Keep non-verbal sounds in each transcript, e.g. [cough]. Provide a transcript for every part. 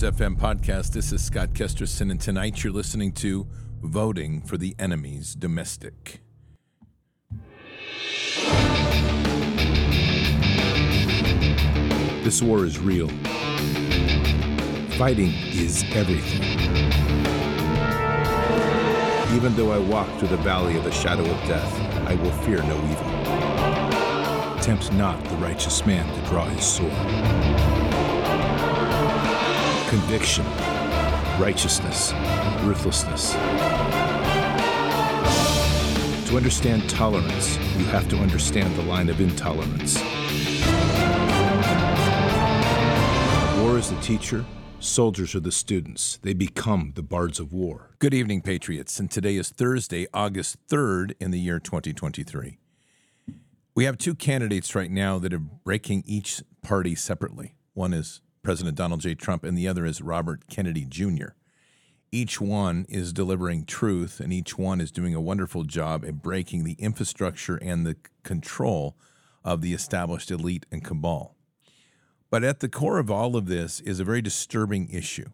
Bards FM podcast. This is Scott Kesterson, and tonight you're listening to Voting for the Enemy's Domestic. This war is real. Fighting is everything. Even though I walk through the valley of the shadow of death, I will fear no evil. Tempt not the righteous man to draw his sword. Conviction, righteousness, ruthlessness. To understand tolerance, you have to understand the line of intolerance. War is the teacher, soldiers are the students. They become the bards of war. Good evening, Patriots. And today is Thursday, August 3rd in the year 2023. We have two candidates right now that are breaking each party separately. One is President Donald J. Trump, and the other is Robert Kennedy Jr. Each one is delivering truth, and each one is doing a wonderful job at breaking the infrastructure and the control of the established elite and cabal. But at the core of all of this is a very disturbing issue.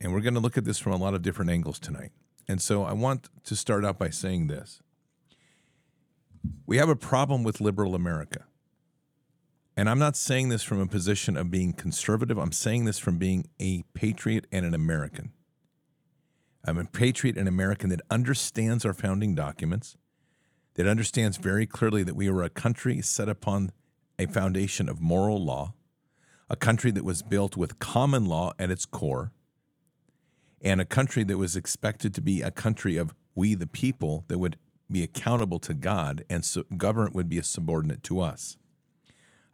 And we're going to look at this from a lot of different angles tonight. And so I want to start out by saying this We have a problem with liberal America. And I'm not saying this from a position of being conservative, I'm saying this from being a patriot and an American. I'm a patriot and American that understands our founding documents, that understands very clearly that we are a country set upon a foundation of moral law a country that was built with common law at its core, and a country that was expected to be a country of we the people that would be accountable to God, and so government would be a subordinate to us.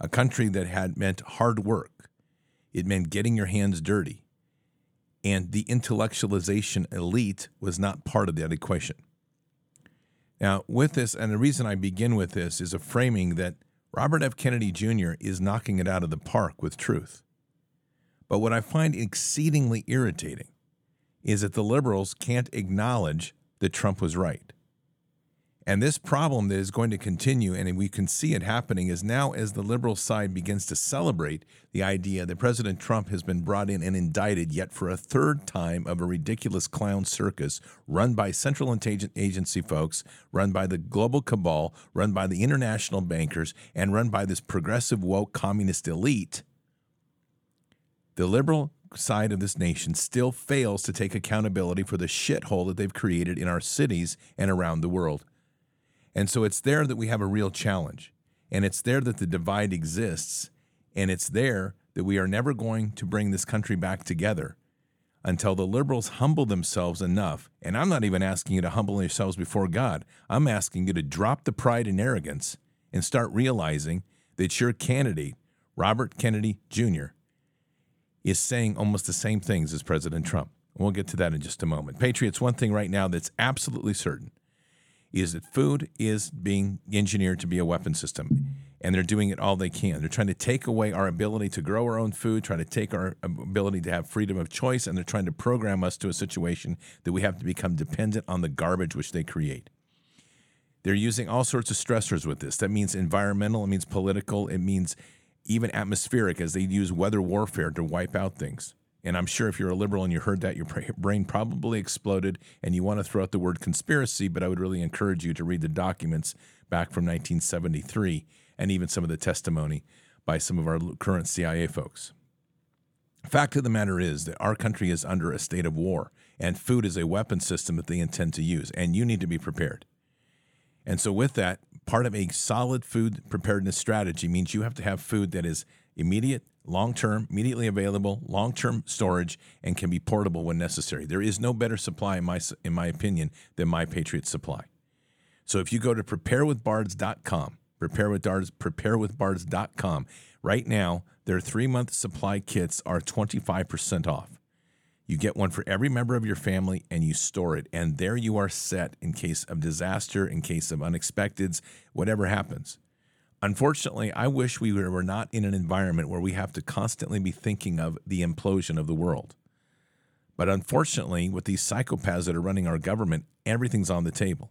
A country that had meant hard work. It meant getting your hands dirty. And the intellectualization elite was not part of that equation. Now, with this, and the reason I begin with this is a framing that Robert F. Kennedy Jr. is knocking it out of the park with truth. But what I find exceedingly irritating is that the liberals can't acknowledge that Trump was right. And this problem that is going to continue, and we can see it happening, is now as the liberal side begins to celebrate the idea that President Trump has been brought in and indicted yet for a third time of a ridiculous clown circus run by Central Intelligence Agency folks, run by the global cabal, run by the international bankers, and run by this progressive woke communist elite. The liberal side of this nation still fails to take accountability for the shithole that they've created in our cities and around the world. And so it's there that we have a real challenge. And it's there that the divide exists. And it's there that we are never going to bring this country back together until the liberals humble themselves enough. And I'm not even asking you to humble yourselves before God. I'm asking you to drop the pride and arrogance and start realizing that your candidate, Robert Kennedy Jr., is saying almost the same things as President Trump. We'll get to that in just a moment. Patriots, one thing right now that's absolutely certain is that food is being engineered to be a weapon system and they're doing it all they can. They're trying to take away our ability to grow our own food, trying to take our ability to have freedom of choice, and they're trying to program us to a situation that we have to become dependent on the garbage which they create. They're using all sorts of stressors with this. That means environmental, it means political, it means even atmospheric, as they use weather warfare to wipe out things. And I'm sure if you're a liberal and you heard that, your [laughs] brain probably exploded and you want to throw out the word conspiracy, but I would really encourage you to read the documents back from 1973 and even some of the testimony by some of our current CIA folks. Fact of the matter is that our country is under a state of war, and food is a weapon system that they intend to use, and you need to be prepared. And so, with that, part of a solid food preparedness strategy means you have to have food that is immediate, long term, immediately available, long term storage, and can be portable when necessary. There is no better supply, in my, in my opinion, than My Patriot Supply. So if you go to preparewithbards.com, prepare with bards, preparewithbards.com, right now, their three month supply kits are 25% off. You get one for every member of your family and you store it. And there you are set in case of disaster, in case of unexpecteds, whatever happens. Unfortunately, I wish we were not in an environment where we have to constantly be thinking of the implosion of the world. But unfortunately, with these psychopaths that are running our government, everything's on the table.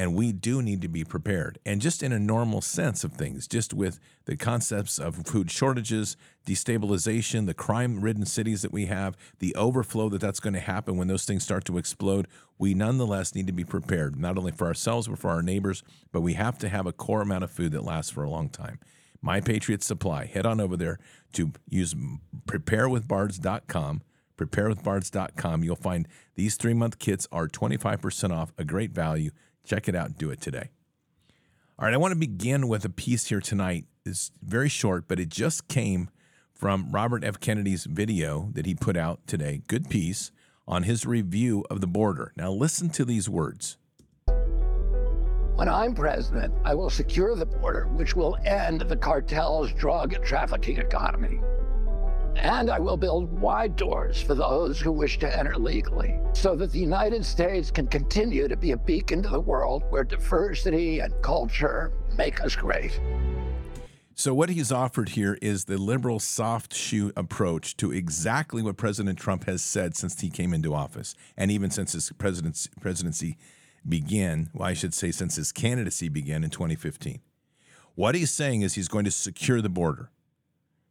And we do need to be prepared. And just in a normal sense of things, just with the concepts of food shortages, destabilization, the crime ridden cities that we have, the overflow that that's going to happen when those things start to explode, we nonetheless need to be prepared, not only for ourselves, but for our neighbors. But we have to have a core amount of food that lasts for a long time. My Patriot Supply. Head on over there to use preparewithbards.com preparewithbards.com. You'll find these three month kits are 25% off, a great value. Check it out. and Do it today. All right, I want to begin with a piece here tonight. It's very short, but it just came from Robert F. Kennedy's video that he put out today. Good piece on his review of the border. Now, listen to these words. When I'm president, I will secure the border, which will end the cartel's drug trafficking economy. And I will build wide doors for those who wish to enter legally so that the United States can continue to be a beacon to the world where diversity and culture make us great. So, what he's offered here is the liberal soft shoe approach to exactly what President Trump has said since he came into office, and even since his presidency, began. Well, I should say, since his candidacy began in 2015. What he's saying is he's going to secure the border.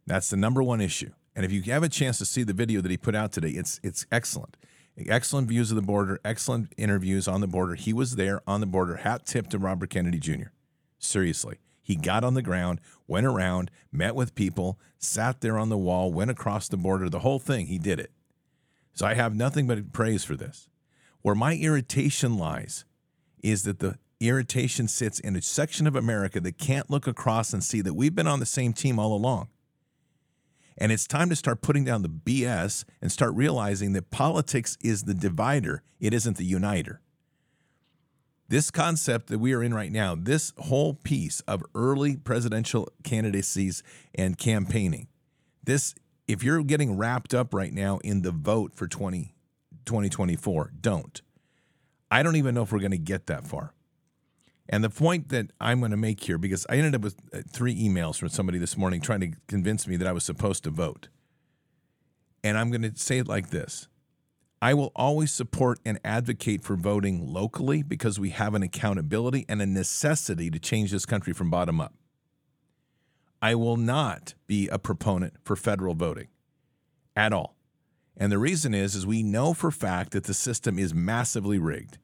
That's the number one issue. And if you have a chance to see the video that he put out today, it's it's excellent. Excellent views of the border, excellent interviews on the border. He was there on the border, hat tip to Robert Kennedy Jr. Seriously. He got on the ground, went around, met with people, sat there on the wall, went across the border, the whole thing. He did it. So I have nothing but praise for this. Where my irritation lies is that the irritation sits in a section of America that can't look across and see that we've been on the same team all along. And it's time to start putting down the BS and start realizing that politics is the divider, it isn't the uniter. This concept that we are in right now, this whole piece of early presidential candidacies and campaigning, this, if you're getting wrapped up right now in the vote for 20, 2024, don't. I don't even know if we're going to get that far. And the point that I'm going to make here, because I ended up with uh, three emails from somebody this morning trying to convince me that I was supposed to vote. And I'm going to say it like this I will always support and advocate for voting locally because we have an accountability and a necessity to change this country from bottom up. I will not be a proponent for federal voting at all. And the reason is is we know for fact that the system is massively rigged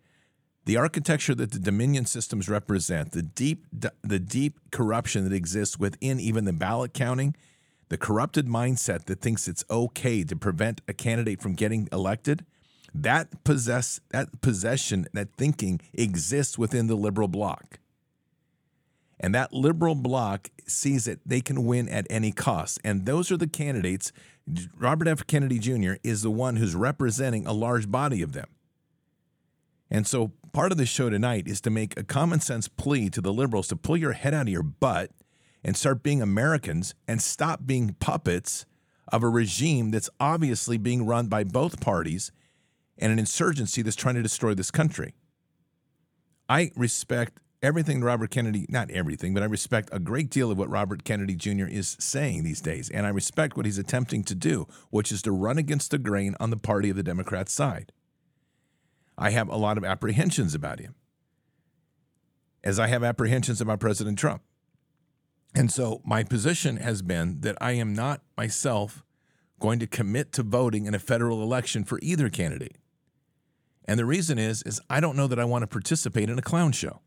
the architecture that the dominion systems represent, the deep the deep corruption that exists within even the ballot counting, the corrupted mindset that thinks it's okay to prevent a candidate from getting elected, that possess that possession, that thinking exists within the liberal bloc. And that liberal bloc sees that they can win at any cost. And those are the candidates. Robert F. Kennedy Jr. is the one who's representing a large body of them. And so part of the show tonight is to make a common sense plea to the liberals to pull your head out of your butt and start being Americans and stop being puppets of a regime that's obviously being run by both parties and an insurgency that's trying to destroy this country. I respect everything Robert Kennedy, not everything, but I respect a great deal of what Robert Kennedy Jr. is saying these days. And I respect what he's attempting to do, which is to run against the grain on the party of the Democrat side. I have a lot of apprehensions about him, as I have apprehensions about President Trump. And so my position has been that I am not myself going to commit to voting in a federal election for either candidate. And the reason is is I don't know that I want to participate in a clown show.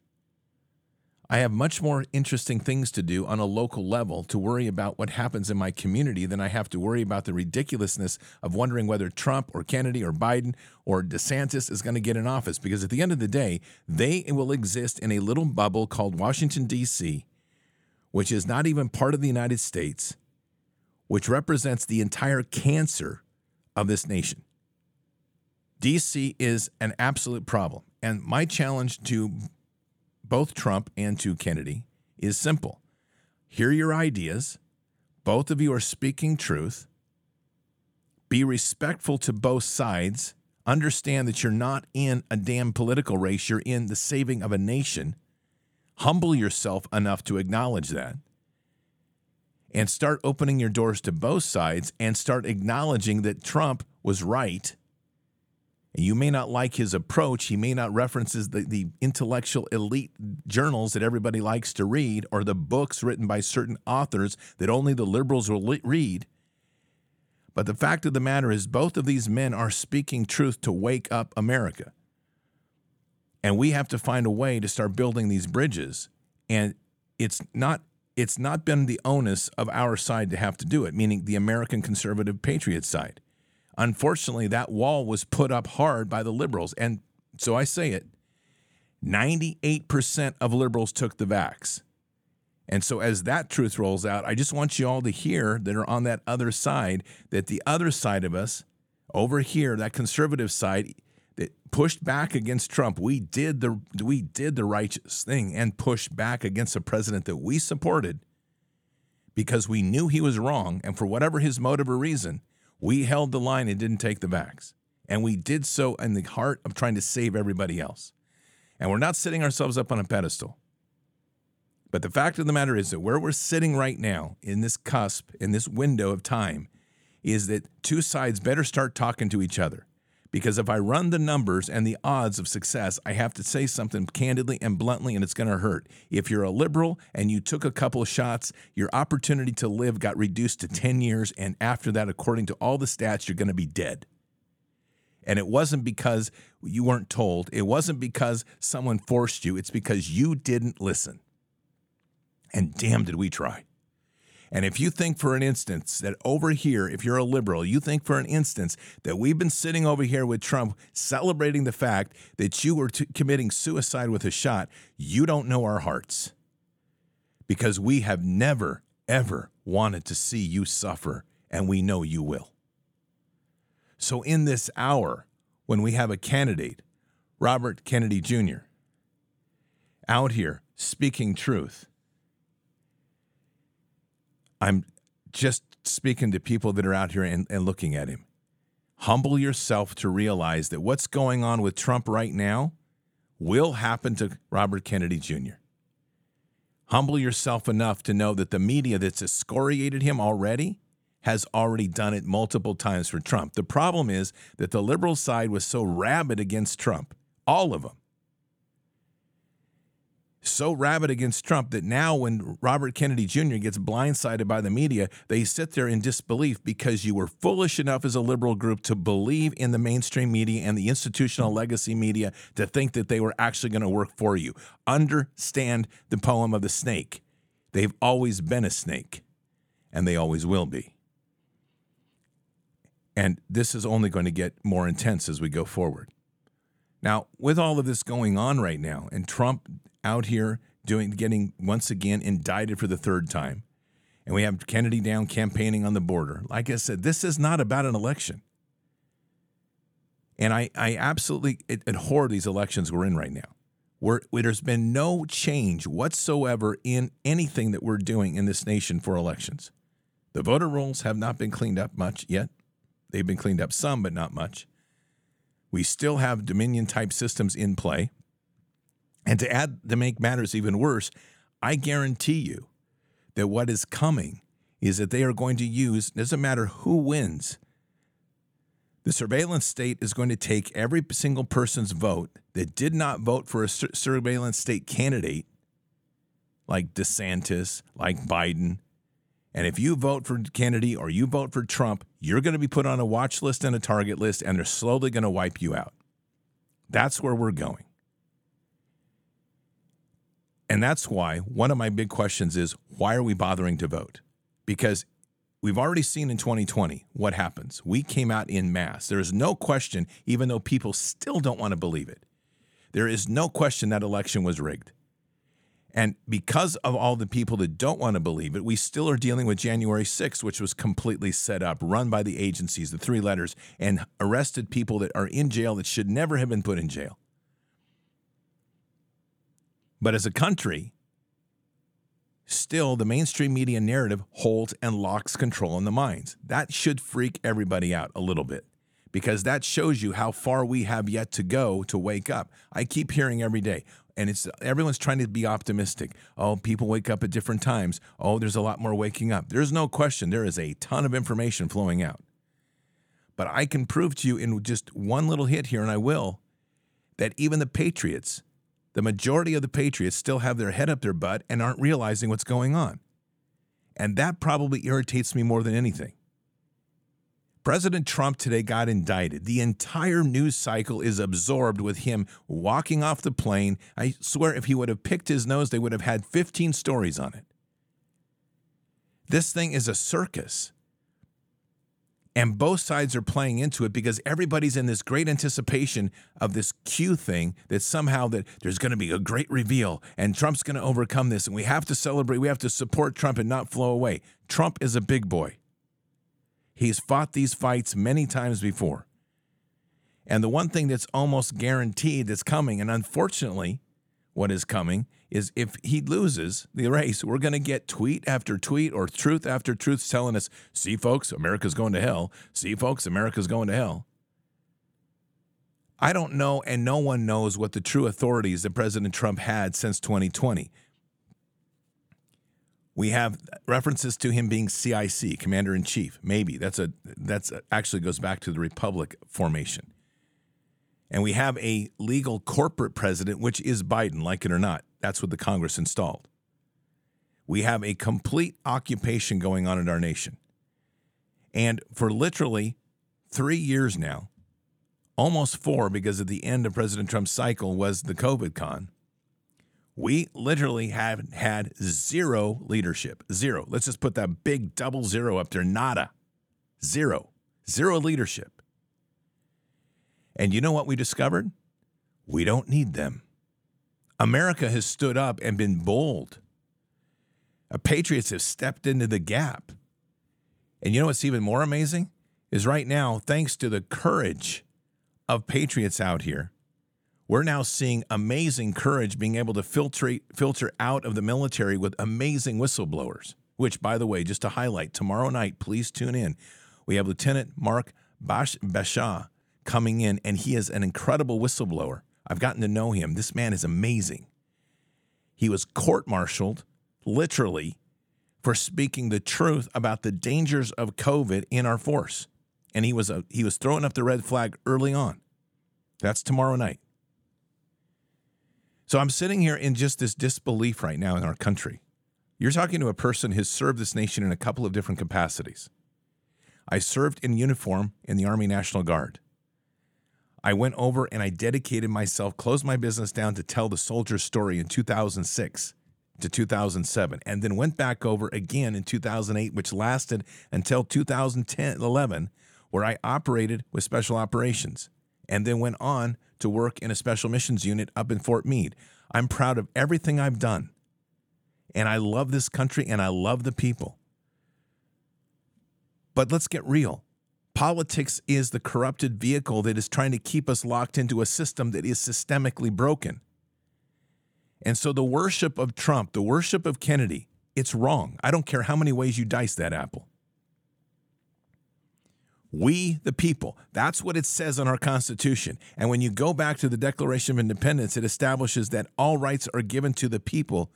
I have much more interesting things to do on a local level to worry about what happens in my community than I have to worry about the ridiculousness of wondering whether Trump or Kennedy or Biden or DeSantis is going to get in office. Because at the end of the day, they will exist in a little bubble called Washington, D.C., which is not even part of the United States, which represents the entire cancer of this nation. DC is an absolute problem. And my challenge to both Trump and to Kennedy is simple hear your ideas. Both of you are speaking truth. Be respectful to both sides. Understand that you're not in a damn political race, you're in the saving of a nation. Humble yourself enough to acknowledge that. And start opening your doors to both sides and start acknowledging that Trump was right you may not like his approach. He may not reference the, the intellectual elite journals that everybody likes to read or the books written by certain authors that only the liberals will read. But the fact of the matter is, both of these men are speaking truth to wake up America. And we have to find a way to start building these bridges. And it's not it's not been the onus of our side to have to do it, meaning the American conservative patriot side. Unfortunately, that wall was put up hard by the liberals. And so I say it 98% of liberals took the vax. And so, as that truth rolls out, I just want you all to hear that are on that other side that the other side of us, over here, that conservative side, that pushed back against Trump. We did the we did the righteous thing and pushed back against a president that we supported because we knew he was wrong, and for whatever his motive or reason, we held the line and didn't take the vax. And we did so in the heart of trying to save everybody else. And we're not sitting ourselves up on a pedestal. But the fact of the matter is that where we're sitting right now in this cusp, in this window of time, is that two sides better start talking to each other. Because if I run the numbers and the odds of success, I have to say something candidly and bluntly, and it's going to hurt. If you're a liberal and you took a couple shots, your opportunity to live got reduced to 10 years. And after that, according to all the stats, you're going to be dead. And it wasn't because you weren't told, it wasn't because someone forced you, it's because you didn't listen. And damn, did we try. And if you think for an instance that over here, if you're a liberal, you think for an instance that we've been sitting over here with Trump celebrating the fact that you were t- committing suicide with a shot, you don't know our hearts. Because we have never, ever wanted to see you suffer, and we know you will. So, in this hour, when we have a candidate, Robert Kennedy Jr., out here speaking truth, I'm just speaking to people that are out here and, and looking at him. Humble yourself to realize that what's going on with Trump right now will happen to Robert Kennedy Jr. Humble yourself enough to know that the media that's excoriated him already has already done it multiple times for Trump. The problem is that the liberal side was so rabid against Trump, all of them, so rabid against Trump that now when Robert Kennedy Jr. gets blindsided by the media, they sit there in disbelief because you were foolish enough as a liberal group to believe in the mainstream media and the institutional legacy media to think that they were actually going to work for you. Understand the poem of the snake. They've always been a snake, and they always will be. And this is only going to get more intense as we go forward. Now, with all of this going on right now, and Trump out here doing getting once again indicted for the third time. And we have Kennedy down campaigning on the border. Like I said, this is not about an election. And I, I absolutely abhor these elections we're in right now. Where, where there's been no change whatsoever in anything that we're doing in this nation for elections. The voter rolls have not been cleaned up much yet. They've been cleaned up some, but not much. We still have Dominion type systems in play. And to add to make matters even worse, I guarantee you that what is coming is that they are going to use, doesn't matter who wins, the surveillance state is going to take every single person's vote that did not vote for a surveillance state candidate like DeSantis, like Biden. And if you vote for Kennedy or you vote for Trump, you're going to be put on a watch list and a target list, and they're slowly going to wipe you out. That's where we're going. And that's why one of my big questions is why are we bothering to vote? Because we've already seen in 2020 what happens. We came out in mass. There is no question, even though people still don't want to believe it, there is no question that election was rigged. And because of all the people that don't want to believe it, we still are dealing with January 6th, which was completely set up, run by the agencies, the three letters, and arrested people that are in jail that should never have been put in jail. But as a country, still the mainstream media narrative holds and locks control in the minds. That should freak everybody out a little bit because that shows you how far we have yet to go to wake up. I keep hearing every day, and it's everyone's trying to be optimistic. Oh, people wake up at different times. Oh, there's a lot more waking up. There's no question there is a ton of information flowing out. But I can prove to you in just one little hit here, and I will, that even the Patriots, the majority of the Patriots, still have their head up their butt and aren't realizing what's going on. And that probably irritates me more than anything. President Trump today got indicted. The entire news cycle is absorbed with him walking off the plane. I swear, if he would have picked his nose, they would have had 15 stories on it. This thing is a circus. And both sides are playing into it because everybody's in this great anticipation of this Q thing that somehow that there's going to be a great reveal and Trump's going to overcome this and we have to celebrate, we have to support Trump and not flow away. Trump is a big boy. He's fought these fights many times before. And the one thing that's almost guaranteed that's coming, and unfortunately, what is coming is if he loses the race, we're going to get tweet after tweet or truth after truth telling us, see, folks, America's going to hell. See, folks, America's going to hell. I don't know, and no one knows what the true authorities that President Trump had since 2020. We have references to him being CIC, Commander in Chief. Maybe that's a that's a, actually goes back to the Republic formation. And we have a legal corporate president, which is Biden, like it or not. That's what the Congress installed. We have a complete occupation going on in our nation. And for literally three years now, almost four, because at the end of President Trump's cycle was the COVID con, we literally have had zero leadership. Zero. Let's just put that big double zero up there. Nada. Zero. Zero leadership. And you know what we discovered? We don't need them. America has stood up and been bold. Uh, patriots have stepped into the gap. And you know what's even more amazing? Is right now, thanks to the courage of patriots out here, we're now seeing amazing courage being able to filter, filter out of the military with amazing whistleblowers. Which, by the way, just to highlight, tomorrow night, please tune in. We have Lieutenant Mark Bash- Bashaw coming in, and he is an incredible whistleblower. I've gotten to know him. This man is amazing. He was court martialed, literally, for speaking the truth about the dangers of COVID in our force. And he was a, he was throwing up the red flag early on. That's tomorrow night. So I'm sitting here in just this disbelief right now in our country. You're talking to a person who's served this nation in a couple of different capacities. I served in uniform in the Army National Guard. I went over and I dedicated myself, closed my business down to tell the soldier's story in 2006 to 2007, and then went back over again in 2008, which lasted until 2010 11, where I operated with special operations, and then went on to work in a special missions unit up in Fort Meade. I'm proud of everything I've done, and I love this country and I love the people. But let's get real. Politics is the corrupted vehicle that is trying to keep us locked into a system that is systemically broken. And so the worship of Trump, the worship of Kennedy, it's wrong. I don't care how many ways you dice that apple. We, the people, that's what it says in our Constitution. And when you go back to the Declaration of Independence, it establishes that all rights are given to the people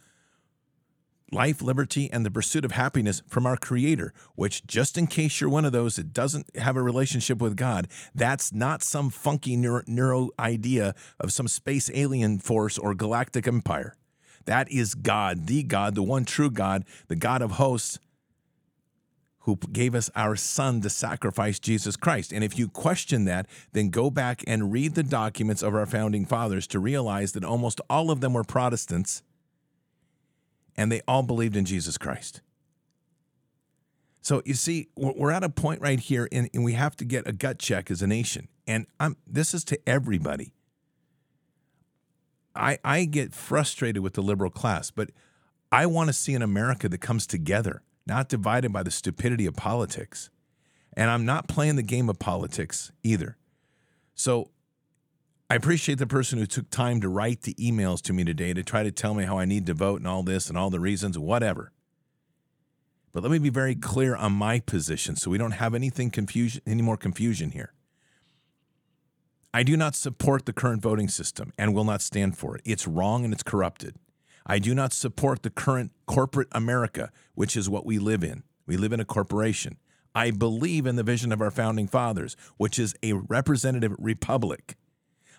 life, liberty, and the pursuit of happiness from our Creator, which, just in case you're one of those that doesn't have a relationship with God, that's not some funky neuro, neuro idea of some space alien force or galactic empire. That is God, the God, the one true God, the God of hosts, who gave us our Son to sacrifice Jesus Christ. And if you question that, then go back and read the documents of our founding fathers to realize that almost all of them were Protestants and they all believed in Jesus Christ. So you see, we're at a point right here, and, we have to get a gut check as a nation. And I'm, this is to everybody. I, I get frustrated with the liberal class, but I want to see an America that comes together, not divided by the stupidity of politics. And I'm not playing the game of politics either. So I appreciate the person who took time to write the emails to me today to try to tell me how I need to vote and all this and all the reasons, whatever. But let me be very clear on my position so we don't have anything confusion any more confusion here. I do not support the current voting system and will not stand for it. It's wrong and it's corrupted. I do not support the current corporate America, which is what we live in. We live in a corporation. I believe in the vision of our founding fathers, which is a representative republic.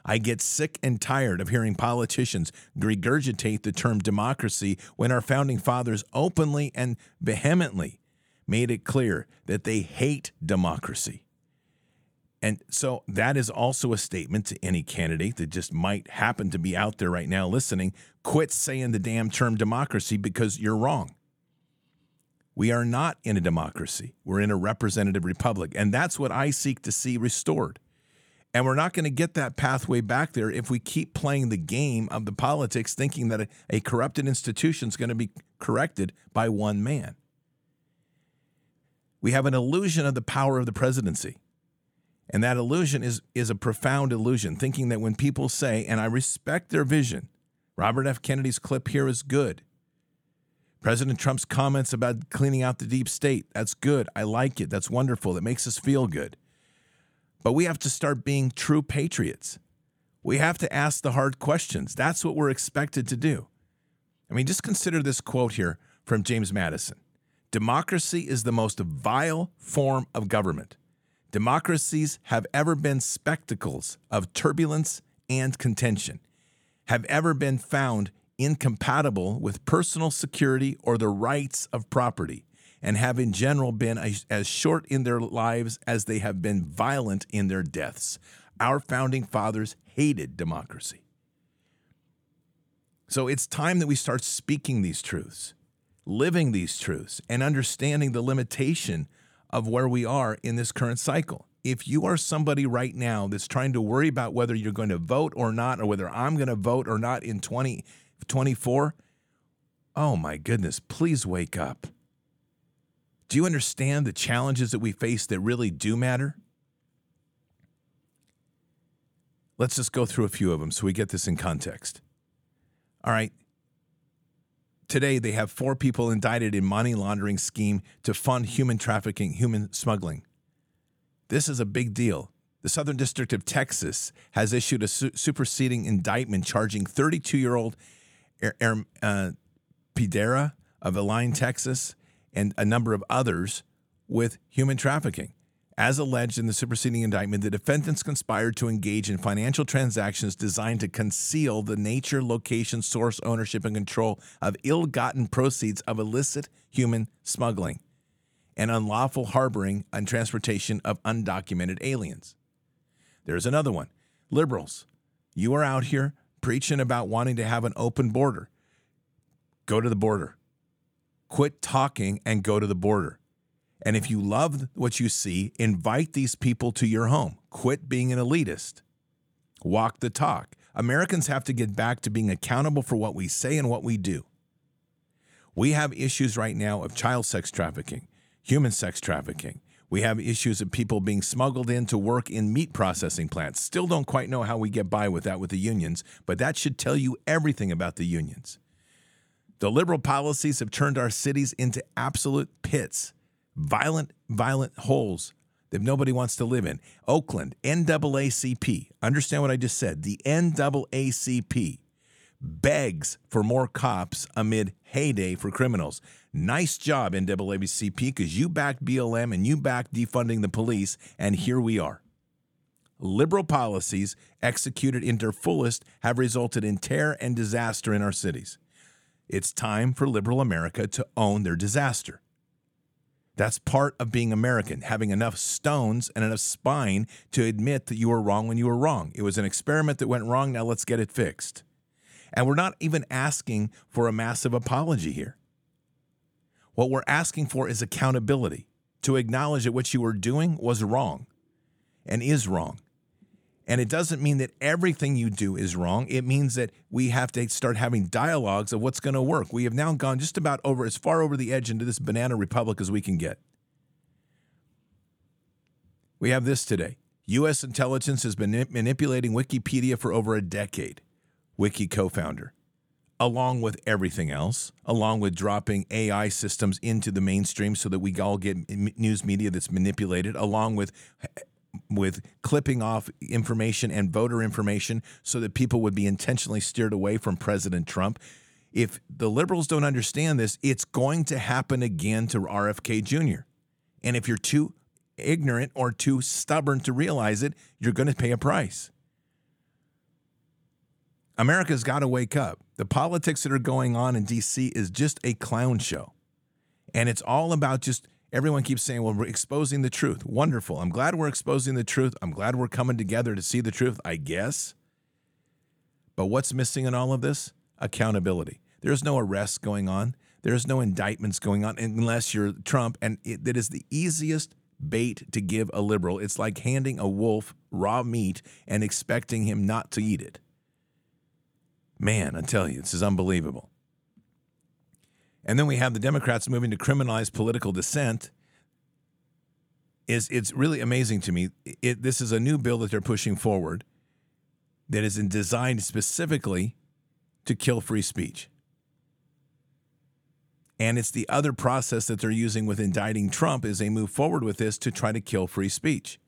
I get sick and tired of hearing politicians regurgitate the term democracy when our founding fathers openly and vehemently made it clear that they hate democracy. And so that is also a statement to any candidate that just might happen to be out there right now listening. Quit saying the damn term democracy because you're wrong. We are not in a democracy. We're in a representative republic. And that's what I seek to see restored. And we're not going to get that pathway back there if we keep playing the game of the politics, thinking that a, a corrupted institution is going to be corrected by one man. We have an illusion of the power of the presidency. And that illusion is, is a profound illusion, thinking that when people say, and I respect their vision, Robert F. Kennedy's clip here is good. President Trump's comments about cleaning out the deep state, that's good. I like it. That's wonderful. It makes us feel good. But we have to start being true patriots. We have to ask the hard questions. That's what we're expected to do. I mean, just consider this quote here from James Madison Democracy is the most vile form of government. Democracies have ever been spectacles of turbulence and contention, have ever been found incompatible with personal security or the rights of property and have in general been as short in their lives as they have been violent in their deaths. Our founding fathers hated democracy. So it's time that we start speaking these truths, living these truths, and understanding the limitation of where we are in this current cycle. If you are somebody right now that's trying to worry about whether you're going to vote or not, or whether I'm going to vote or not in 2024, oh my goodness, please wake up. Do you understand the challenges that we face that really do matter? Let's just go through a few of them so we get this in context. All right. Today, they have four people indicted in money laundering scheme to fund human trafficking, human smuggling. This is a big deal. The Southern District of Texas has issued a su- superseding indictment charging 32 year old er- er- uh, Pidera of Align, Texas, and a number of others with human trafficking. As alleged in the superseding indictment, the defendants conspired to engage in financial transactions designed to conceal the nature, location, source, ownership, and control of ill gotten proceeds of illicit human smuggling and unlawful harboring and transportation of undocumented aliens. There's another one. Liberals, you are out here preaching about wanting to have an open border. Go to the border. Quit talking and go to the border. And if you love what you see, invite these people to your home. Quit being an elitist. Walk the talk. Americans have to get back to being accountable for what we say and what we do. We have issues right now of child sex trafficking, human sex trafficking. We have issues of people being smuggled in to work in meat processing plants. Still don't quite know how we get by with that with the unions, but that should tell you everything about the unions. The liberal policies have turned our cities into absolute pits, violent, violent holes that nobody wants to live in. Oakland, NAACP, understand what I just said. The NAACP begs for more cops amid heyday for criminals. Nice job, NAACP, because you backed BLM and you backed defunding the police, and here we are. Liberal policies executed in their fullest have resulted in terror and disaster in our cities. It's time for liberal America to own their disaster. That's part of being American, having enough stones and enough spine to admit that you were wrong when you were wrong. It was an experiment that went wrong, now let's get it fixed. And we're not even asking for a massive apology here. What we're asking for is accountability to acknowledge that what you were doing was wrong and is wrong. And it doesn't mean that everything you do is wrong. It means that we have to start having dialogues of what's going to work. We have now gone just about over as far over the edge into this banana republic as we can get. We have this today. U.S. intelligence has been manipulating Wikipedia for over a decade, Wiki co founder, along with everything else, along with dropping AI systems into the mainstream so that we all get news media that's manipulated, along with with clipping off information and voter information so that people would be intentionally steered away from President Trump. If the liberals don't understand this, it's going to happen again to RFK Jr. And if you're too ignorant or too stubborn to realize it, you're going to pay a price. America's got to wake up. The politics that are going on in DC is just a clown show. And it's all about just everyone keeps saying, well, we're exposing the truth. Wonderful. I'm glad we're exposing the truth. I'm glad we're coming together to see the truth, I guess. But what's missing in all of this? Accountability. There's no arrests going on. There's no indictments going on unless you're Trump. And it, it is the easiest bait to give a liberal. It's like handing a wolf raw meat and expecting him not to eat it. Man, I tell you, this is unbelievable. And then we have the Democrats moving to criminalize political dissent. Is it's really amazing to me. It, this is a new bill that they're pushing forward that is designed specifically to kill free speech. And it's the other process that they're using with indicting Trump as they move forward with this to try to kill free speech.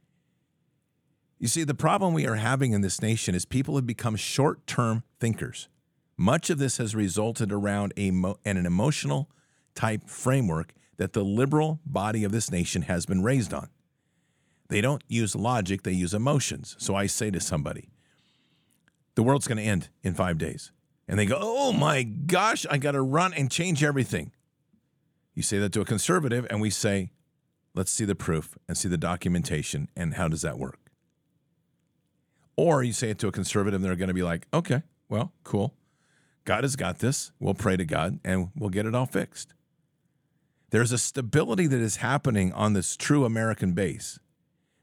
You see, the problem we are having in this nation is people have become short term thinkers. Much of this has resulted around a mo- an emotional type framework that the liberal body of this nation has been raised on. They don't use logic, they use emotions. So I say to somebody, the world's going to end in five days. And they go, oh my gosh, I got to run and change everything. You say that to a conservative, and we say, let's see the proof and see the documentation, and how does that work? Or you say it to a conservative, and they're going to be like, okay, well, cool. God has got this. We'll pray to God and we'll get it all fixed. There's a stability that is happening on this true American base.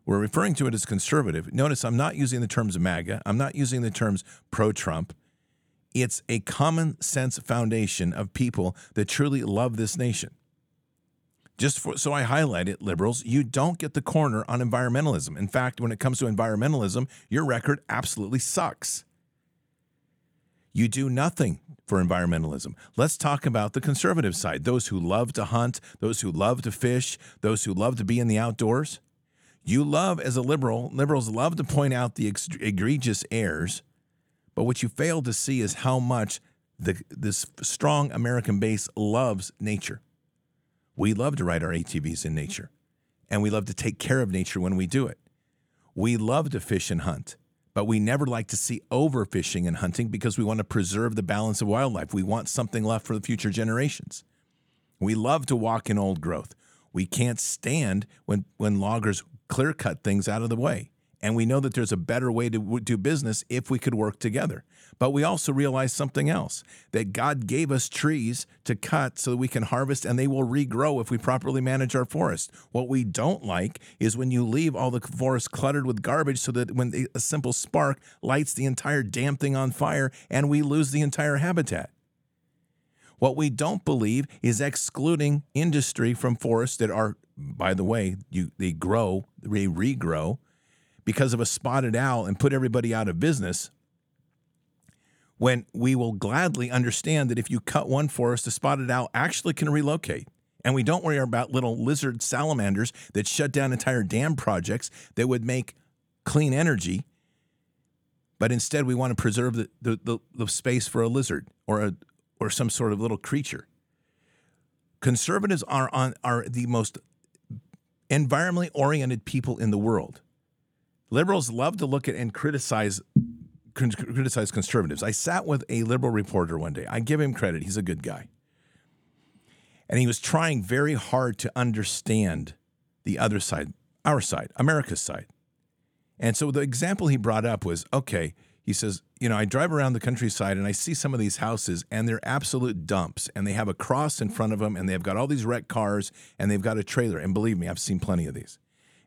We're referring to it as conservative. Notice I'm not using the terms MAGA, I'm not using the terms pro Trump. It's a common sense foundation of people that truly love this nation. Just for, so I highlight it, liberals, you don't get the corner on environmentalism. In fact, when it comes to environmentalism, your record absolutely sucks. You do nothing for environmentalism. Let's talk about the conservative side those who love to hunt, those who love to fish, those who love to be in the outdoors. You love, as a liberal, liberals love to point out the egregious errors, but what you fail to see is how much the, this strong American base loves nature. We love to ride our ATVs in nature, and we love to take care of nature when we do it. We love to fish and hunt, but we never like to see overfishing and hunting because we want to preserve the balance of wildlife. We want something left for the future generations. We love to walk in old growth. We can't stand when, when loggers clear cut things out of the way. And we know that there's a better way to do business if we could work together. But we also realize something else that God gave us trees to cut so that we can harvest and they will regrow if we properly manage our forest. What we don't like is when you leave all the forest cluttered with garbage so that when a simple spark lights the entire damn thing on fire and we lose the entire habitat. What we don't believe is excluding industry from forests that are, by the way, you, they grow, they regrow because of a spotted owl and put everybody out of business when we will gladly understand that if you cut one forest, a spotted owl actually can relocate. And we don't worry about little lizard salamanders that shut down entire dam projects that would make clean energy. But instead, we want to preserve the, the, the, the space for a lizard or, a, or some sort of little creature. Conservatives are, on, are the most environmentally oriented people in the world. Liberals love to look at and criticize criticize conservatives. I sat with a liberal reporter one day. I give him credit; he's a good guy, and he was trying very hard to understand the other side, our side, America's side. And so the example he brought up was okay. He says, you know, I drive around the countryside and I see some of these houses and they're absolute dumps and they have a cross in front of them and they've got all these wrecked cars and they've got a trailer. And believe me, I've seen plenty of these.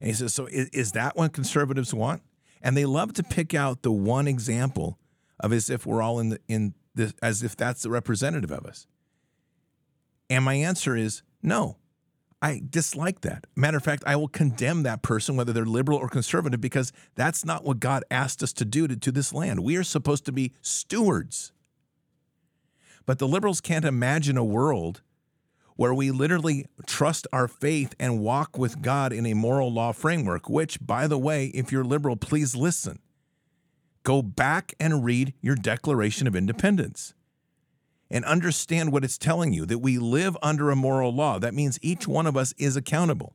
And he says, So is, is that what conservatives want? And they love to pick out the one example of as if we're all in the, in this, as if that's the representative of us. And my answer is no. I dislike that. Matter of fact, I will condemn that person, whether they're liberal or conservative, because that's not what God asked us to do to, to this land. We are supposed to be stewards. But the liberals can't imagine a world where we literally trust our faith and walk with God in a moral law framework, which, by the way, if you're liberal, please listen. Go back and read your Declaration of Independence and understand what it's telling you that we live under a moral law. That means each one of us is accountable.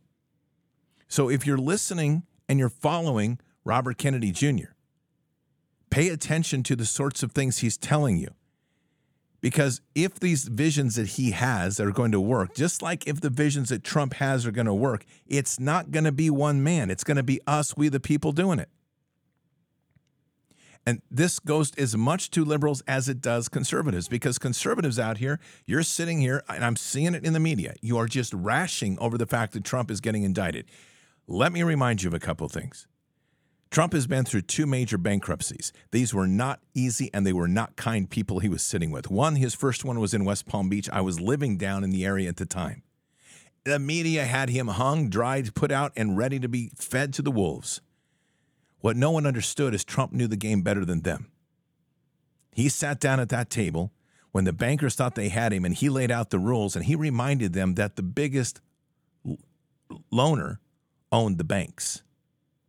So if you're listening and you're following Robert Kennedy Jr., pay attention to the sorts of things he's telling you. Because if these visions that he has are going to work, just like if the visions that Trump has are going to work, it's not going to be one man. It's going to be us, we the people, doing it. And this goes as much to liberals as it does conservatives because conservatives out here, you're sitting here, and I'm seeing it in the media, you are just rashing over the fact that Trump is getting indicted. Let me remind you of a couple of things. Trump has been through two major bankruptcies. These were not easy and they were not kind people he was sitting with. One, his first one was in West Palm Beach. I was living down in the area at the time. The media had him hung, dried, put out, and ready to be fed to the wolves. What no one understood is Trump knew the game better than them. He sat down at that table when the bankers thought they had him and he laid out the rules and he reminded them that the biggest loaner owned the banks.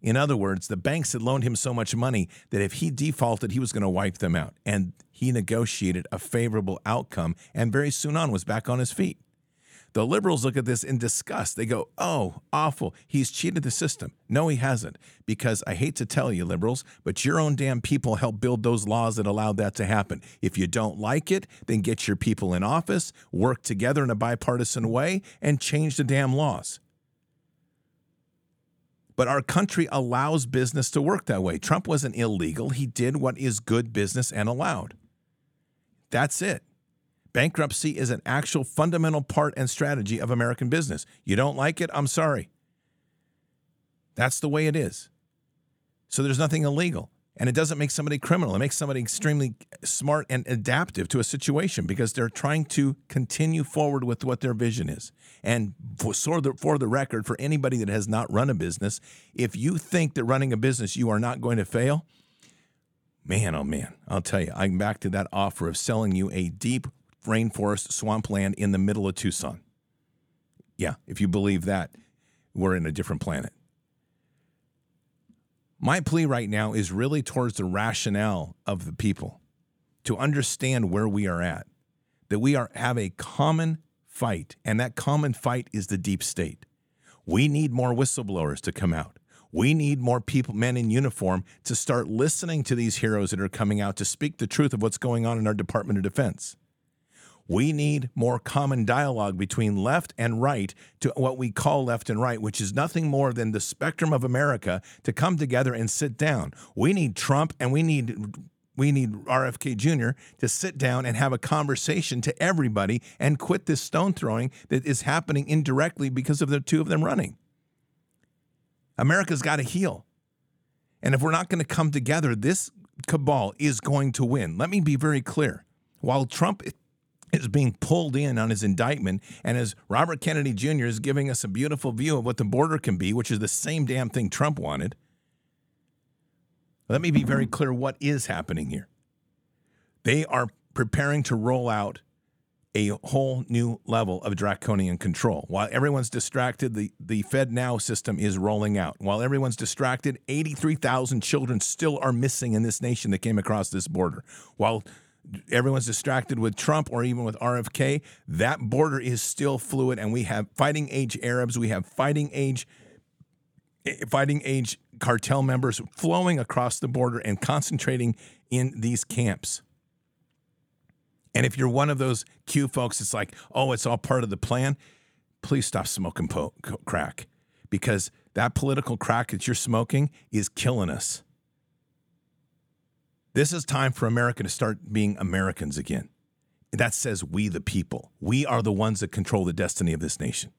In other words, the banks had loaned him so much money that if he defaulted, he was going to wipe them out. And he negotiated a favorable outcome and very soon on was back on his feet. The liberals look at this in disgust. They go, oh, awful. He's cheated the system. No, he hasn't. Because I hate to tell you, liberals, but your own damn people helped build those laws that allowed that to happen. If you don't like it, then get your people in office, work together in a bipartisan way, and change the damn laws. But our country allows business to work that way. Trump wasn't illegal. He did what is good business and allowed. That's it. Bankruptcy is an actual fundamental part and strategy of American business. You don't like it? I'm sorry. That's the way it is. So there's nothing illegal. And it doesn't make somebody criminal. It makes somebody extremely smart and adaptive to a situation because they're trying to continue forward with what their vision is. And for, the, for the record, for anybody that has not run a business, if you think that running a business you are not going to fail, man, oh man, I'll tell you, I'm back to that offer of selling you a deep rainforest swampland in the middle of Tucson. Yeah, if you believe that, we're in a different planet. My plea right now is really towards the rationale of the people to understand where we are at, that we are have a common fight, and that common fight is the deep state. We need more whistleblowers to come out. We need more people, men in uniform, to start listening to these heroes that are coming out to speak the truth of what's going on in our Department of Defense. We need more common dialogue between left and right to what we call left and right, which is nothing more than the spectrum of America to come together and sit down. We need Trump and we need we need RFK Jr. to sit down and have a conversation to everybody and quit this stone throwing that is happening indirectly because of the two of them running. America's got to heal. And if we're not going to come together, this cabal is going to win. Let me be very clear. While Trump is being pulled in on his indictment. And as Robert Kennedy Jr. is giving us a beautiful view of what the border can be, which is the same damn thing Trump wanted, let me be very clear what is happening here. They are preparing to roll out a whole new level of draconian control. While everyone's distracted, the, the FedNow system is rolling out. While everyone's distracted, 83,000 children still are missing in this nation that came across this border. While everyone's distracted with Trump or even with RFK, that border is still fluid, and we have fighting age Arabs, we have fighting age eh, fighting age cartel members flowing across the border and concentrating in these camps. And if you're one of those Q folks, it's like, oh, it's all part of the plan. Please stop smoking po- crack because that political crack that you're smoking is killing us. This is time for America to start being Americans again. That says we, the people. We are the ones that control the destiny of this nation.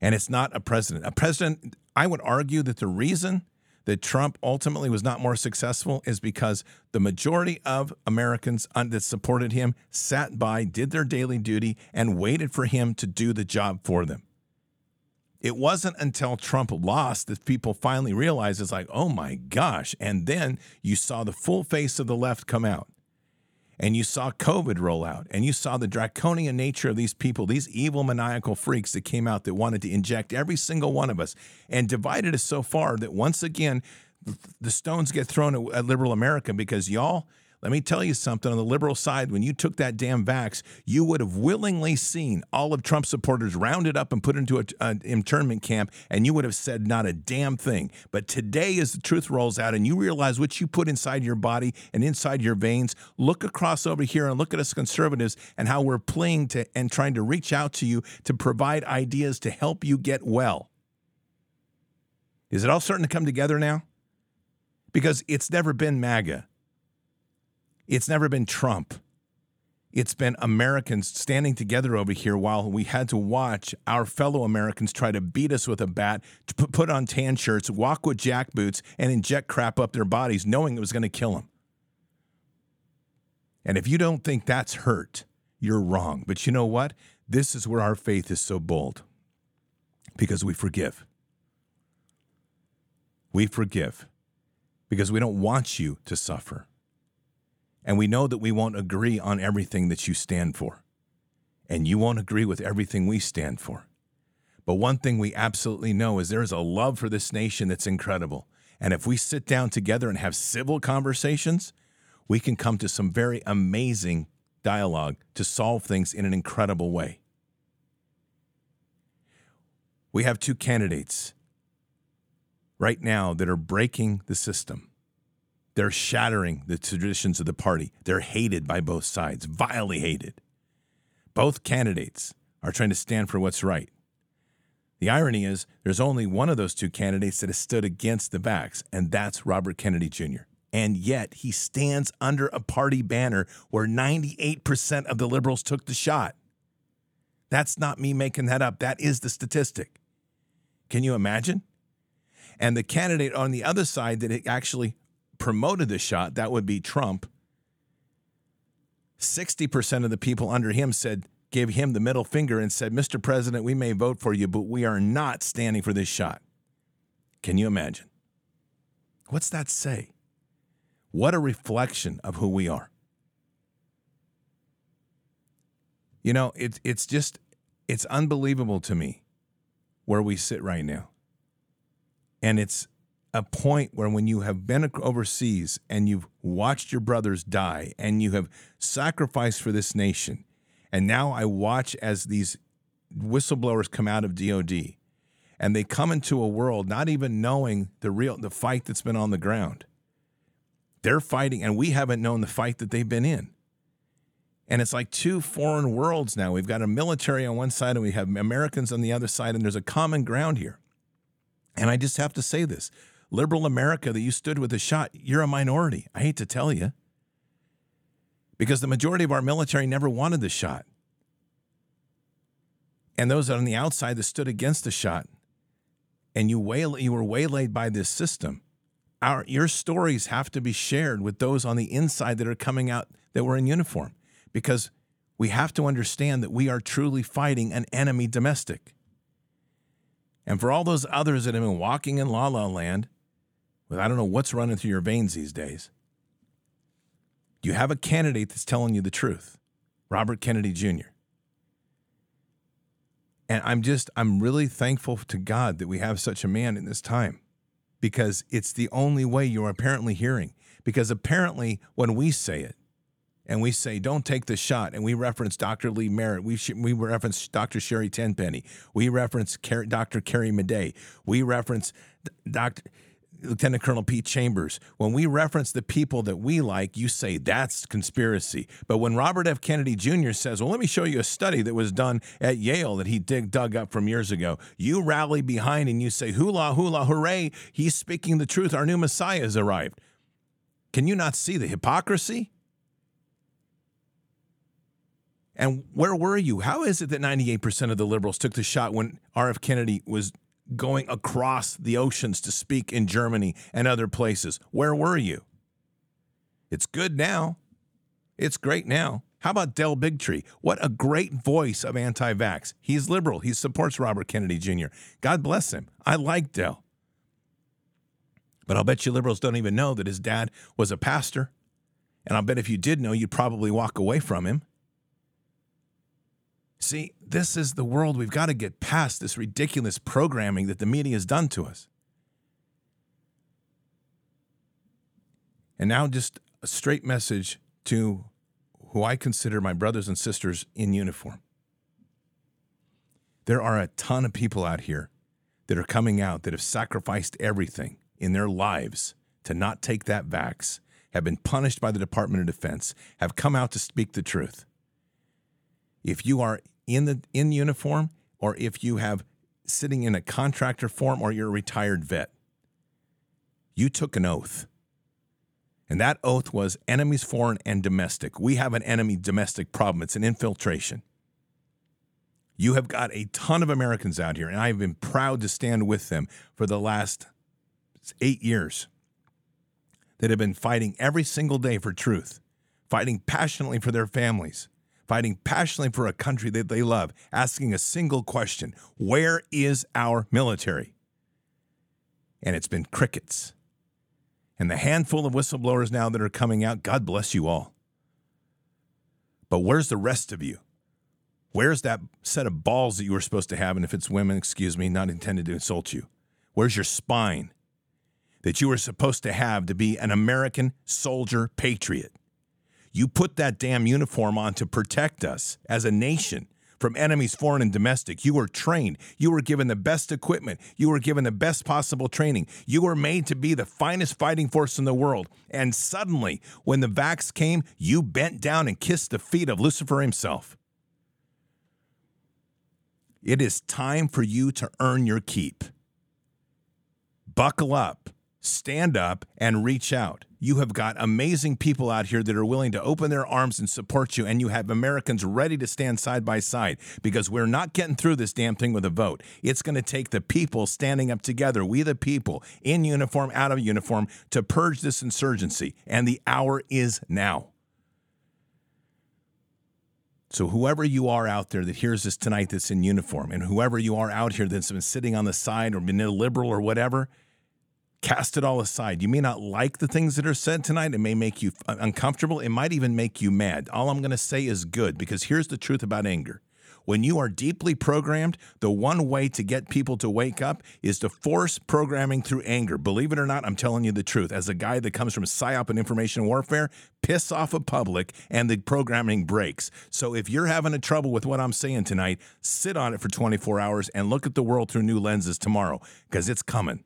And it's not a president. A president, I would argue that the reason that Trump ultimately was not more successful is because the majority of Americans that supported him sat by, did their daily duty, and waited for him to do the job for them. It wasn't until Trump lost that people finally realized it's like, oh my gosh. And then you saw the full face of the left come out. And you saw COVID roll out. And you saw the draconian nature of these people, these evil maniacal freaks that came out that wanted to inject every single one of us and divided us so far that once again, the stones get thrown at liberal America because y'all Let me tell you something on the liberal side, when you took that damn vax, you would have willingly seen all of Trump's supporters rounded up and put into an internment camp, and you would have said not a damn thing. But today, as the truth rolls out and you realize what you put inside your body and inside your veins, look across over here and look at us conservatives and how we're playing to and trying to reach out to you to provide ideas to help you get well. Is it all starting to come together now? Because it's never been MAGA. It's never been Trump. It's been Americans standing together over here while we had to watch our fellow Americans try to beat us with a bat, put on tan shirts, walk with jack boots, and inject crap up their bodies, knowing it was going to kill them. And if you don't think that's hurt, you're wrong. But you know what? This is where our faith is so bold because we forgive. We forgive because we don't want you to suffer. And we know that we won't agree on everything that you stand for. And you won't agree with everything we stand for. But one thing we absolutely know is there is a love for this nation that's incredible. And if we sit down together and have civil conversations, we can come to some very amazing dialogue to solve things in an incredible way. We have two candidates right now that are breaking the system. They're shattering the traditions of the party. They're hated by both sides, vilely hated. Both candidates are trying to stand for what's right. The irony is, there's only one of those two candidates that has stood against the vax, and that's Robert Kennedy Jr. And yet, he stands under a party banner where 98% of the liberals took the shot. That's not me making that up. That is the statistic. Can you imagine? And the candidate on the other side that actually promoted the shot, that would be Trump. 60% of the people under him said, gave him the middle finger and said, Mr. President, we may vote for you, but we are not standing for this shot. Can you imagine? What's that say? What a reflection of who we are. You know, it's it's just it's unbelievable to me where we sit right now. And it's a point where when you have been overseas and you've watched your brothers die and you have sacrificed for this nation and now I watch as these whistleblowers come out of DOD and they come into a world not even knowing the real the fight that's been on the ground. They're fighting and we haven't known the fight that they've been in. And it's like two foreign worlds now. We've got a military on one side and we have Americans on the other side and there's a common ground here. And I just have to say this liberal America that you stood with a shot, you're a minority. I hate to tell you. Because the majority of our military never wanted the shot. And those on the outside that stood against the shot, and you, waylay, you were waylaid by this system, our, your stories have to be shared with those on the inside that are coming out that were in uniform. Because we have to understand that we are truly fighting an enemy domestic. And for all those others that have been walking in la la land, with I don't know what's running through your veins these days. You have a candidate that's telling you the truth, Robert Kennedy Jr. And I'm just, I'm really thankful to God that we have such a man in this time because it's the only way you're apparently hearing. Because apparently, when we say it, and we say, don't take the shot, and we reference Dr. Lee Merritt, we, sh- we reference Dr. Sherry Tenpenny, we reference Car- Dr. Carrie Madej, we reference Dr. Lieutenant Colonel Pete Chambers, when we reference the people that we like, you say that's conspiracy. But when Robert F. Kennedy Jr. says, well, let me show you a study that was done at Yale that he dig, dug up from years ago, you rally behind and you say, hula, hula, hooray, he's speaking the truth. Our new Messiah has arrived. Can you not see the hypocrisy? And where were you? How is it that 98% of the liberals took the shot when R.F. Kennedy was going across the oceans to speak in Germany and other places. Where were you? It's good now. It's great now. How about Del Bigtree? What a great voice of anti vax. He's liberal. He supports Robert Kennedy Jr. God bless him. I like Del. But I'll bet you liberals don't even know that his dad was a pastor. And I'll bet if you did know, you'd probably walk away from him. See, this is the world we've got to get past this ridiculous programming that the media has done to us. And now, just a straight message to who I consider my brothers and sisters in uniform. There are a ton of people out here that are coming out that have sacrificed everything in their lives to not take that vax, have been punished by the Department of Defense, have come out to speak the truth. If you are in the in uniform or if you have sitting in a contractor form or you're a retired vet, you took an oath. And that oath was enemies foreign and domestic. We have an enemy domestic problem. It's an infiltration. You have got a ton of Americans out here, and I have been proud to stand with them for the last eight years that have been fighting every single day for truth, fighting passionately for their families, fighting passionately for a country that they love, asking a single question Where is our military? And it's been crickets. And the handful of whistleblowers now that are coming out, God bless you all. But where's the rest of you? Where's that set of balls that you were supposed to have? And if it's women, excuse me, not intended to insult you. Where's your spine that you were supposed to have to be an American soldier patriot? You put that damn uniform on to protect us as a nation from enemies, foreign and domestic. You were trained. You were given the best equipment. You were given the best possible training. You were made to be the finest fighting force in the world. And suddenly, when the vax came, you bent down and kissed the feet of Lucifer himself. It is time for you to earn your keep. Buckle up, stand up, and reach out. You have got amazing people out here that are willing to open their arms and support you, and you have Americans ready to stand side by side because we're not getting through this damn thing with a vote. It's going to take the people standing up together, we the people, in uniform, out of uniform, to purge this insurgency, and the hour is now. So, whoever you are out there that hears this tonight that's in uniform, and whoever you are out here that's been sitting on the side or been illiberal or whatever, cast it all aside. You may not like the things that are said tonight. It may make you uncomfortable. It might even make you mad. All I'm going to say is good because here's the truth about anger when you are deeply programmed, the one way to get people to wake up is to force programming through anger. Believe it or not, I'm telling you the truth. As a guy that comes from psyop and information warfare, piss off a public and the programming breaks. So if you're having a trouble with what I'm saying tonight, sit on it for 24 hours and look at the world through new lenses tomorrow because it's coming.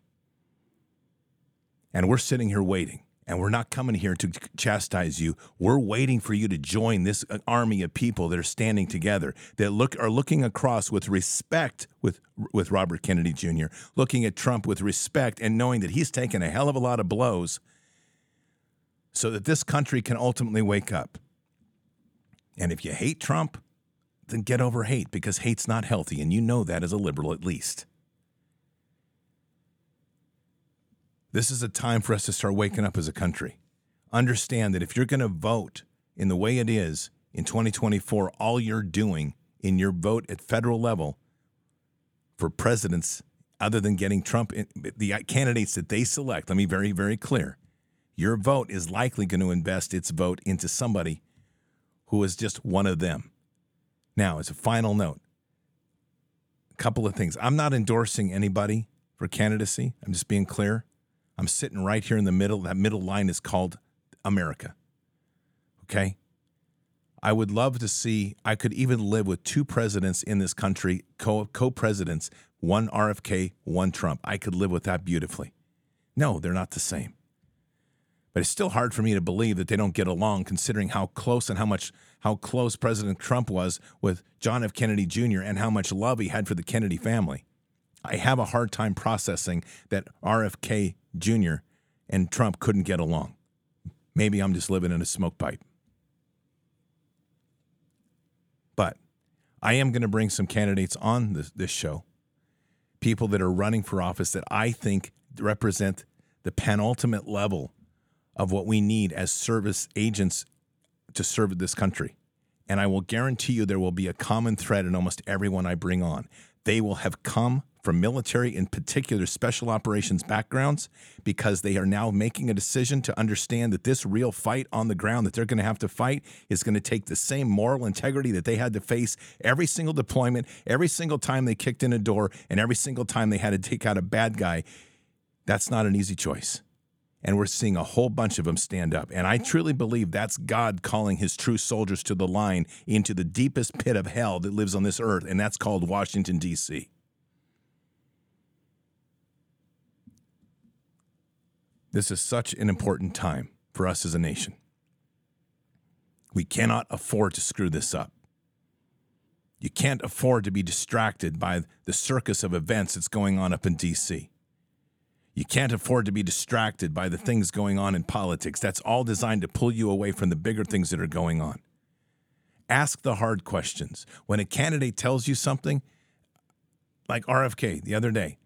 And we're sitting here waiting and we're not coming here to chastise you. We're waiting for you to join this uh, army of people that are standing together that look are looking across with respect with with Robert Kennedy Jr., looking at Trump with respect and knowing that he's taken a hell of a lot of blows so that this country can ultimately wake up. And if you hate Trump, then get over hate because hate's not healthy and you know that as a liberal at least. This is a time for us to start waking up as a country. Understand that if you're going to vote in the way it is in 2024, all you're doing in your vote at federal level for presidents, other than getting Trump, the uh, candidates that they select, let me be very, very clear. Your vote is likely going to invest its vote into somebody who is just one of them. Now, as a final note, a couple of things. I'm not endorsing anybody for candidacy. I'm just being clear. I'm sitting right here in the middle. That middle line is called America. Okay? I would love to see, I could even live with two presidents in this country, co presidents, one RFK, one Trump. I could live with that beautifully. No, they're not the same. But it's still hard for me to believe that they don't get along considering how close and how much how close President Trump was with John F. Kennedy Jr. and how much love he had for the Kennedy family. I have a hard time processing that RFK Jr. and Trump couldn't get along. Maybe I'm just living in a smoke pipe. But I am going to bring some candidates on this, this show, people that are running for office that I think represent the penultimate level of what we need as service agents to serve this country. And I will guarantee you there will be a common thread in almost everyone I bring on. They will have come from military, in particular special operations backgrounds, because they are now making a decision to understand that this real fight on the ground that they're going to have to fight is going to take the same moral integrity that they had to face every single deployment, every single time they kicked in a door, and every single time they had to take out a bad guy. That's not an easy choice. And we're seeing a whole bunch of them stand up. And I truly believe that's God calling his true soldiers to the line into the deepest pit of hell that lives on this earth, and that's called Washington, D.C. This is such an important time for us as a nation. We cannot afford to screw this up. You can't afford to be distracted by the circus of events that's going on up in DC. You can't afford to be distracted by the things going on in politics. That's all designed to pull you away from the bigger things that are going on. Ask the hard questions. When a candidate tells you something, like RFK the other day,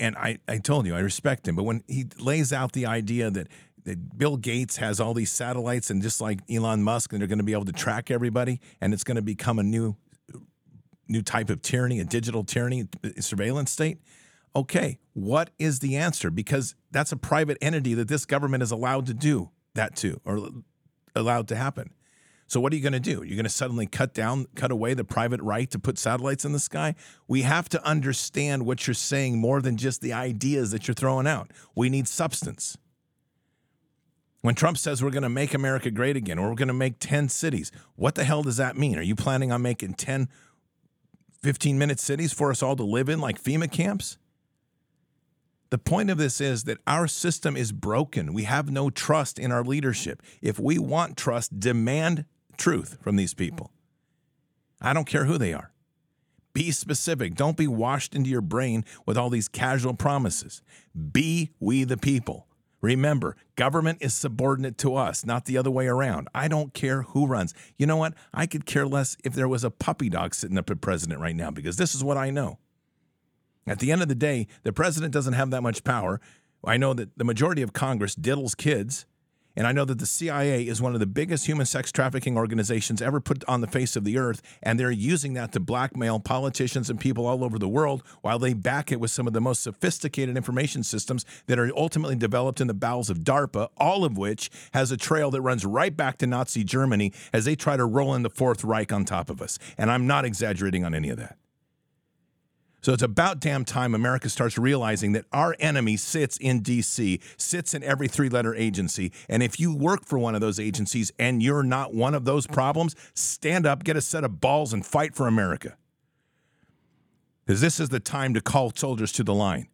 and I, I told you I respect him, but when he lays out the idea that, that Bill Gates has all these satellites and just like Elon Musk, and they're going to be able to track everybody, and it's going to become a new new type of tyranny, a digital tyranny, a surveillance state. Okay, what is the answer? Because that's a private entity that this government is allowed to do that to, or allowed to happen. So what are you going to do? You're going to suddenly cut down, cut away the private right to put satellites in the sky? We have to understand what you're saying more than just the ideas that you're throwing out. We need substance. When Trump says we're going to make America great again, or we're going to make 10 cities, what the hell does that mean? Are you planning on making 10 15 minute cities for us all to live in, like FEMA camps? The point of this is that our system is broken. We have no trust in our leadership. If we want trust, demand truth from these people. I don't care who they are. Be specific. Don't be washed into your brain with all these casual promises. Be we the people. Remember, government is subordinate to us, not the other way around. I don't care who runs. You know what? I could care less if there was a puppy dog sitting up at president right now because this is what I know. At the end of the day, the president doesn't have that much power. I know that the majority of Congress diddles kids and I know that the CIA is one of the biggest human sex trafficking organizations ever put on the face of the earth. And they're using that to blackmail politicians and people all over the world while they back it with some of the most sophisticated information systems that are ultimately developed in the bowels of DARPA, all of which has a trail that runs right back to Nazi Germany as they try to roll in the Fourth Reich on top of us. And I'm not exaggerating on any of that. So it's about damn time America starts realizing that our enemy sits in DC, sits in every three letter agency. And if you work for one of those agencies and you're not one of those problems, stand up, get a set of balls, and fight for America. Because this is the time to call soldiers to the line.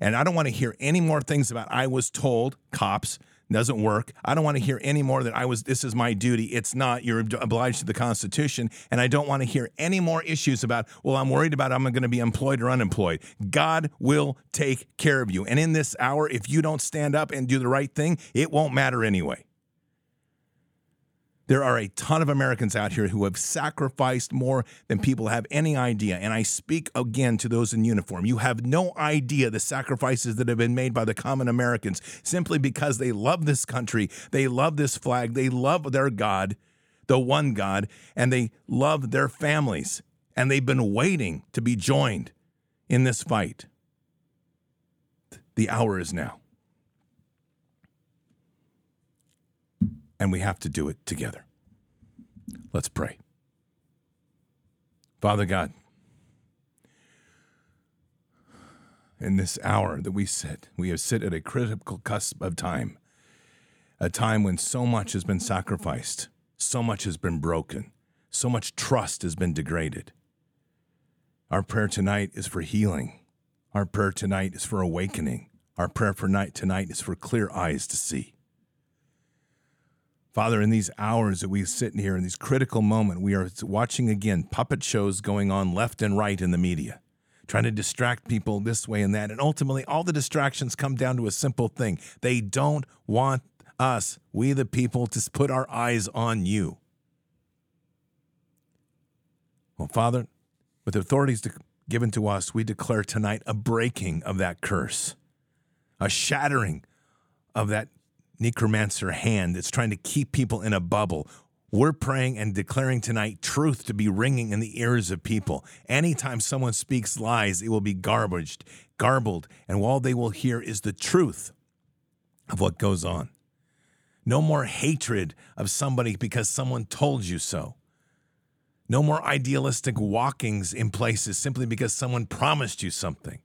And I don't want to hear any more things about I was told, cops, doesn't work. I don't want to hear any more that I was, this is my duty. It's not. You're obliged to the Constitution. And I don't want to hear any more issues about, well, I'm worried about I'm going to be employed or unemployed. God will take care of you. And in this hour, if you don't stand up and do the right thing, it won't matter anyway. There are a ton of Americans out here who have sacrificed more than people have any idea. And I speak again to those in uniform. You have no idea the sacrifices that have been made by the common Americans simply because they love this country, they love this flag, they love their God, the one God, and they love their families. And they've been waiting to be joined in this fight. The hour is now. And we have to do it together. Let's pray. Father God, in this hour that we sit, we have sit at a critical cusp of time, a time when so much has been sacrificed, so much has been broken, so much trust has been degraded. Our prayer tonight is for healing. Our prayer tonight is for awakening. Our prayer for night tonight is for clear eyes to see. Father, in these hours that we sit here in these critical moment, we are watching again puppet shows going on left and right in the media, trying to distract people this way and that. And ultimately, all the distractions come down to a simple thing they don't want us, we the people, to put our eyes on you. Well, Father, with authorities given to us, we declare tonight a breaking of that curse, a shattering of that necromancer hand that's trying to keep people in a bubble. We're praying and declaring tonight truth to be ringing in the ears of people. Anytime someone speaks lies, it will be garbaged, garbled, and all they will hear is the truth of what goes on. No more hatred of somebody because someone told you so. No more idealistic walkings in places simply because someone promised you something.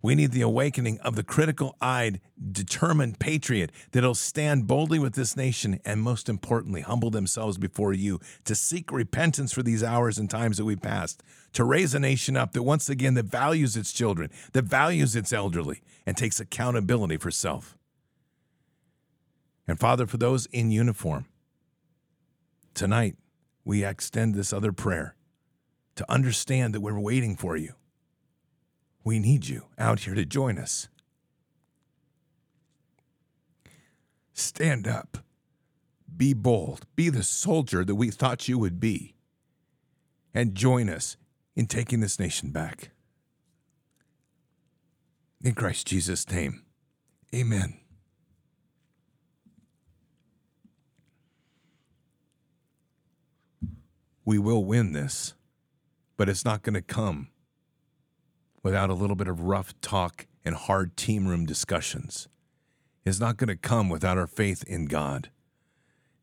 We need the awakening of the critical eyed, determined patriot that'll stand boldly with this nation and, most importantly, humble themselves before you to seek repentance for these hours and times that we've passed, to raise a nation up that once again that values its children, that values its elderly, and takes accountability for self. And Father, for those in uniform, tonight we extend this other prayer to understand that we're waiting for you we need you out here to join us. Stand up. Be bold. Be the soldier that we thought you would be. And join us in taking this nation back. In Christ Jesus' name, amen. We will win this, but it's not going to come without a little bit of rough talk and hard team room discussions. It's not going to come without our faith in God.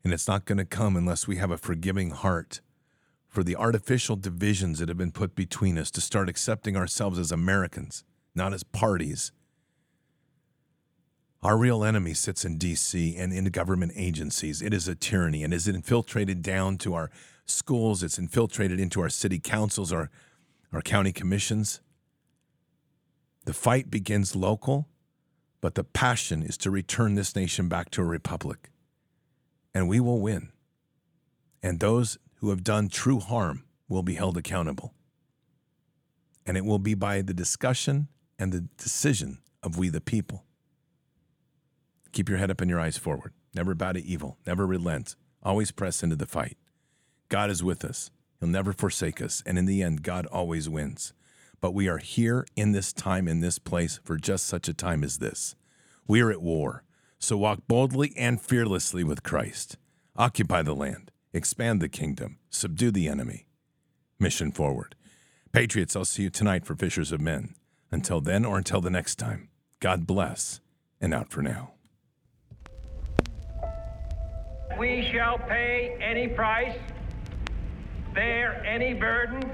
And it's not going to come unless we have a forgiving heart for the artificial divisions that have been put between us to start accepting ourselves as Americans, not as parties. Our real enemy sits in DC and in government agencies. It is a tyranny and is infiltrated down to our schools, it's infiltrated into our city councils, our, our county commissions. The fight begins local, but the passion is to return this nation back to a republic. And we will win. And those who have done true harm will be held accountable. And it will be by the discussion and the decision of we the people. Keep your head up and your eyes forward. Never bow to evil. Never relent. Always press into the fight. God is with us. He'll never forsake us. And in the end, God always wins but we are here in this time, in this place, for just such a time as this. We are at war, so walk boldly and fearlessly with Christ. Occupy the land, expand the kingdom, subdue the enemy. Mission forward. Patriots, I'll see you tonight for Fishers of Men. Until then, or until the next time, God bless, and out for now. We shall pay any price, bear any burden